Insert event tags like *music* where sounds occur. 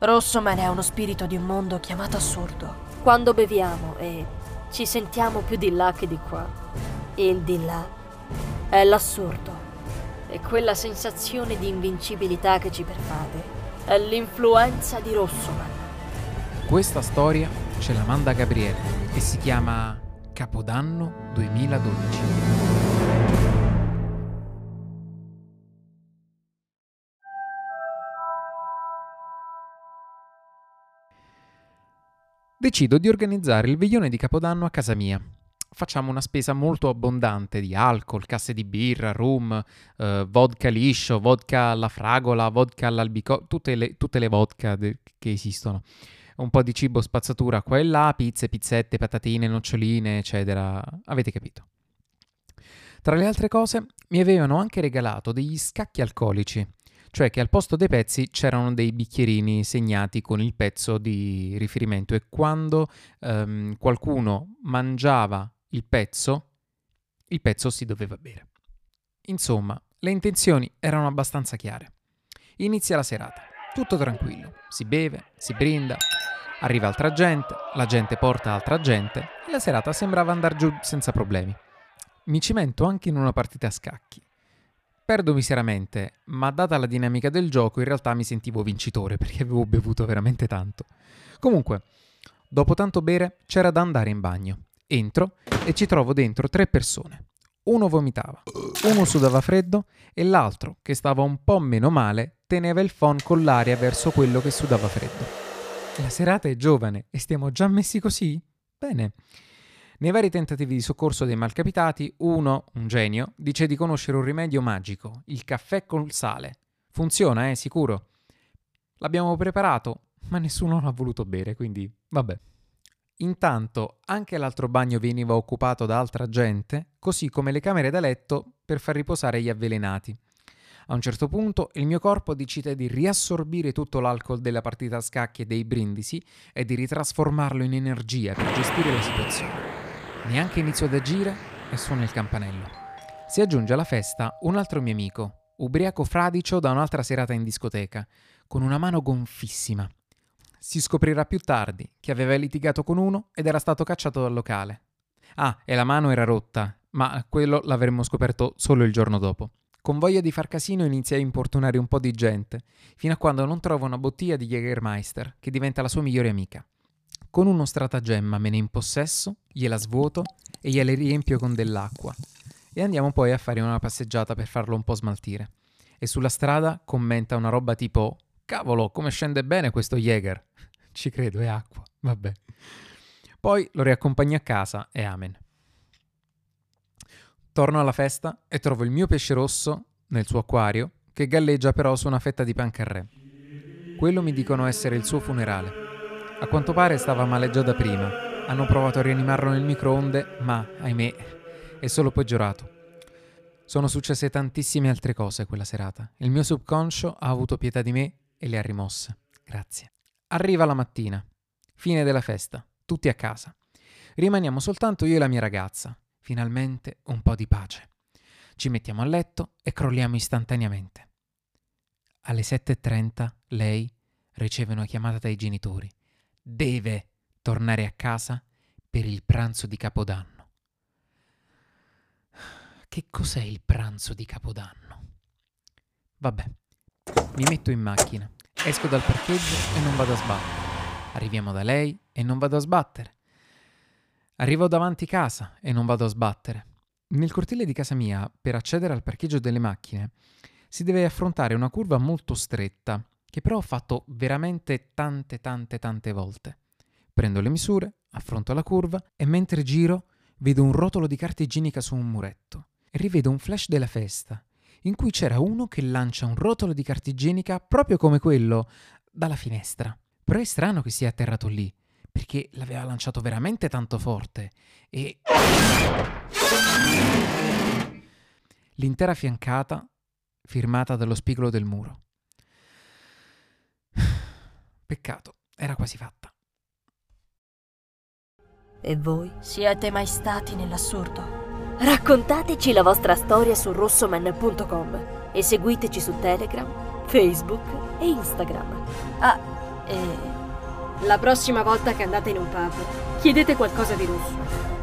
Rossoman è uno spirito di un mondo chiamato assurdo. Quando beviamo e ci sentiamo più di là che di qua, il di là è l'assurdo. E quella sensazione di invincibilità che ci pervade è l'influenza di Rossoman. Questa storia ce la manda Gabriele e si chiama Capodanno 2012. Decido di organizzare il veglione di Capodanno a casa mia. Facciamo una spesa molto abbondante di alcol, casse di birra, rum, eh, vodka liscio, vodka alla fragola, vodka all'albicocca, tutte le, tutte le vodka de- che esistono. Un po' di cibo spazzatura qua e là, pizze, pizzette, patatine, noccioline, eccetera. Avete capito. Tra le altre cose, mi avevano anche regalato degli scacchi alcolici cioè che al posto dei pezzi c'erano dei bicchierini segnati con il pezzo di riferimento e quando um, qualcuno mangiava il pezzo, il pezzo si doveva bere. Insomma, le intenzioni erano abbastanza chiare. Inizia la serata, tutto tranquillo, si beve, si brinda, arriva altra gente, la gente porta altra gente e la serata sembrava andare giù senza problemi. Mi cimento anche in una partita a scacchi. Perdo miseramente, ma data la dinamica del gioco in realtà mi sentivo vincitore *laughs* perché avevo bevuto veramente tanto. Comunque, dopo tanto bere c'era da andare in bagno. Entro e ci trovo dentro tre persone. Uno vomitava, uno sudava freddo e l'altro, che stava un po' meno male, teneva il phon con l'aria verso quello che sudava freddo. La serata è giovane e stiamo già messi così? Bene. Nei vari tentativi di soccorso dei malcapitati, uno, un genio, dice di conoscere un rimedio magico, il caffè col sale. Funziona, eh, sicuro. L'abbiamo preparato, ma nessuno l'ha voluto bere, quindi vabbè. Intanto anche l'altro bagno veniva occupato da altra gente, così come le camere da letto per far riposare gli avvelenati. A un certo punto il mio corpo decide di riassorbire tutto l'alcol della partita a scacchi e dei brindisi e di ritrasformarlo in energia per gestire la situazione. Neanche inizio ad agire e suona il campanello. Si aggiunge alla festa un altro mio amico, ubriaco fradicio da un'altra serata in discoteca, con una mano gonfissima. Si scoprirà più tardi che aveva litigato con uno ed era stato cacciato dal locale. Ah, e la mano era rotta, ma quello l'avremmo scoperto solo il giorno dopo. Con voglia di far casino inizia a importunare un po' di gente, fino a quando non trova una bottiglia di Jägermeister, che diventa la sua migliore amica. Con uno stratagemma me ne impossesso, gliela svuoto e gliela riempio con dell'acqua. E andiamo poi a fare una passeggiata per farlo un po' smaltire. E sulla strada commenta una roba tipo Cavolo, come scende bene questo Jäger. *laughs* Ci credo, è acqua. Vabbè. Poi lo riaccompagno a casa e amen. Torno alla festa e trovo il mio pesce rosso nel suo acquario che galleggia però su una fetta di pancarré. Quello mi dicono essere il suo funerale. A quanto pare stava male già da prima. Hanno provato a rianimarlo nel microonde, ma, ahimè, è solo peggiorato. Sono successe tantissime altre cose quella serata. Il mio subconscio ha avuto pietà di me e le ha rimosse. Grazie. Arriva la mattina. Fine della festa. Tutti a casa. Rimaniamo soltanto io e la mia ragazza. Finalmente un po' di pace. Ci mettiamo a letto e crolliamo istantaneamente. Alle 7.30 lei riceve una chiamata dai genitori deve tornare a casa per il pranzo di Capodanno. Che cos'è il pranzo di Capodanno? Vabbè, mi metto in macchina, esco dal parcheggio e non vado a sbattere. Arriviamo da lei e non vado a sbattere. Arrivo davanti casa e non vado a sbattere. Nel cortile di casa mia, per accedere al parcheggio delle macchine, si deve affrontare una curva molto stretta che però ho fatto veramente tante tante tante volte. Prendo le misure, affronto la curva e mentre giro vedo un rotolo di carta igienica su un muretto e rivedo un flash della festa in cui c'era uno che lancia un rotolo di carta igienica proprio come quello dalla finestra. Però è strano che sia atterrato lì, perché l'aveva lanciato veramente tanto forte e... L'intera fiancata firmata dallo spigolo del muro. Peccato, era quasi fatta. E voi? Siete mai stati nell'assurdo? Raccontateci la vostra storia su rossoman.com e seguiteci su Telegram, Facebook e Instagram. Ah, E la prossima volta che andate in un pub, chiedete qualcosa di rosso.